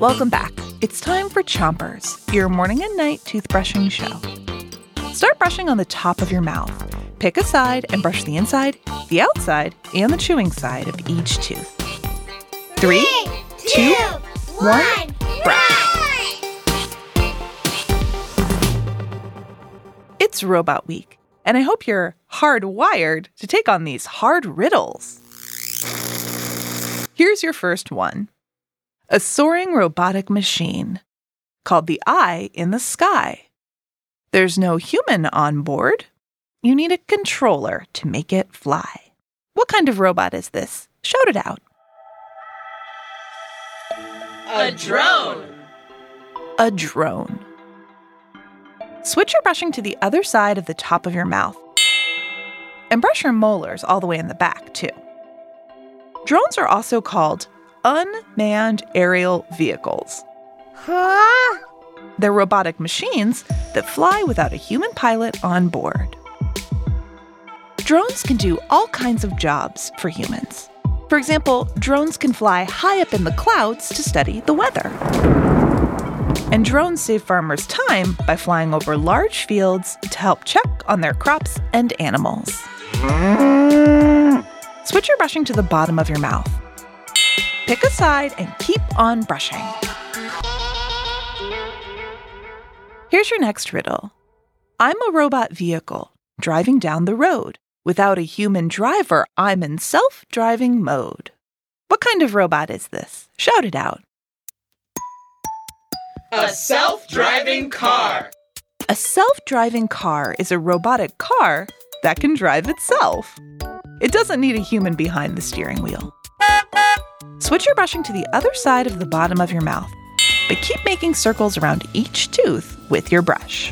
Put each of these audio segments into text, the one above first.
Welcome back. It's time for Chompers, your morning and night toothbrushing show. Start brushing on the top of your mouth. Pick a side and brush the inside, the outside, and the chewing side of each tooth. Three, two, one, brush. It's Robot Week, and I hope you're hardwired to take on these hard riddles. Here's your first one a soaring robotic machine called the Eye in the Sky. There's no human on board. You need a controller to make it fly. What kind of robot is this? Shout it out. A drone. A drone. Switch your brushing to the other side of the top of your mouth. And brush your molars all the way in the back, too. Drones are also called unmanned aerial vehicles. Huh? They're robotic machines that fly without a human pilot on board. Drones can do all kinds of jobs for humans. For example, drones can fly high up in the clouds to study the weather. And drones save farmers time by flying over large fields to help check on their crops and animals. Switch your brushing to the bottom of your mouth. Pick a side and keep on brushing. Here's your next riddle I'm a robot vehicle driving down the road. Without a human driver, I'm in self driving mode. What kind of robot is this? Shout it out. A self-driving car. A self driving car is a robotic car that can drive itself. It doesn't need a human behind the steering wheel. Switch your brushing to the other side of the bottom of your mouth, but keep making circles around each tooth with your brush.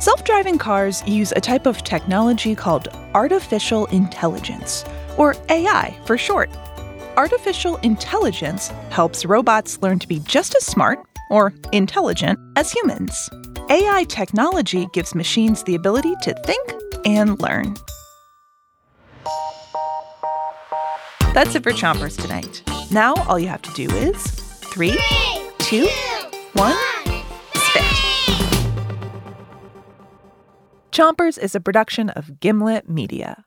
Self driving cars use a type of technology called artificial intelligence, or AI for short. Artificial intelligence helps robots learn to be just as smart, or intelligent, as humans. AI technology gives machines the ability to think and learn. That's it for Chompers tonight. Now all you have to do is three, two, one, spit. Chompers is a production of Gimlet Media.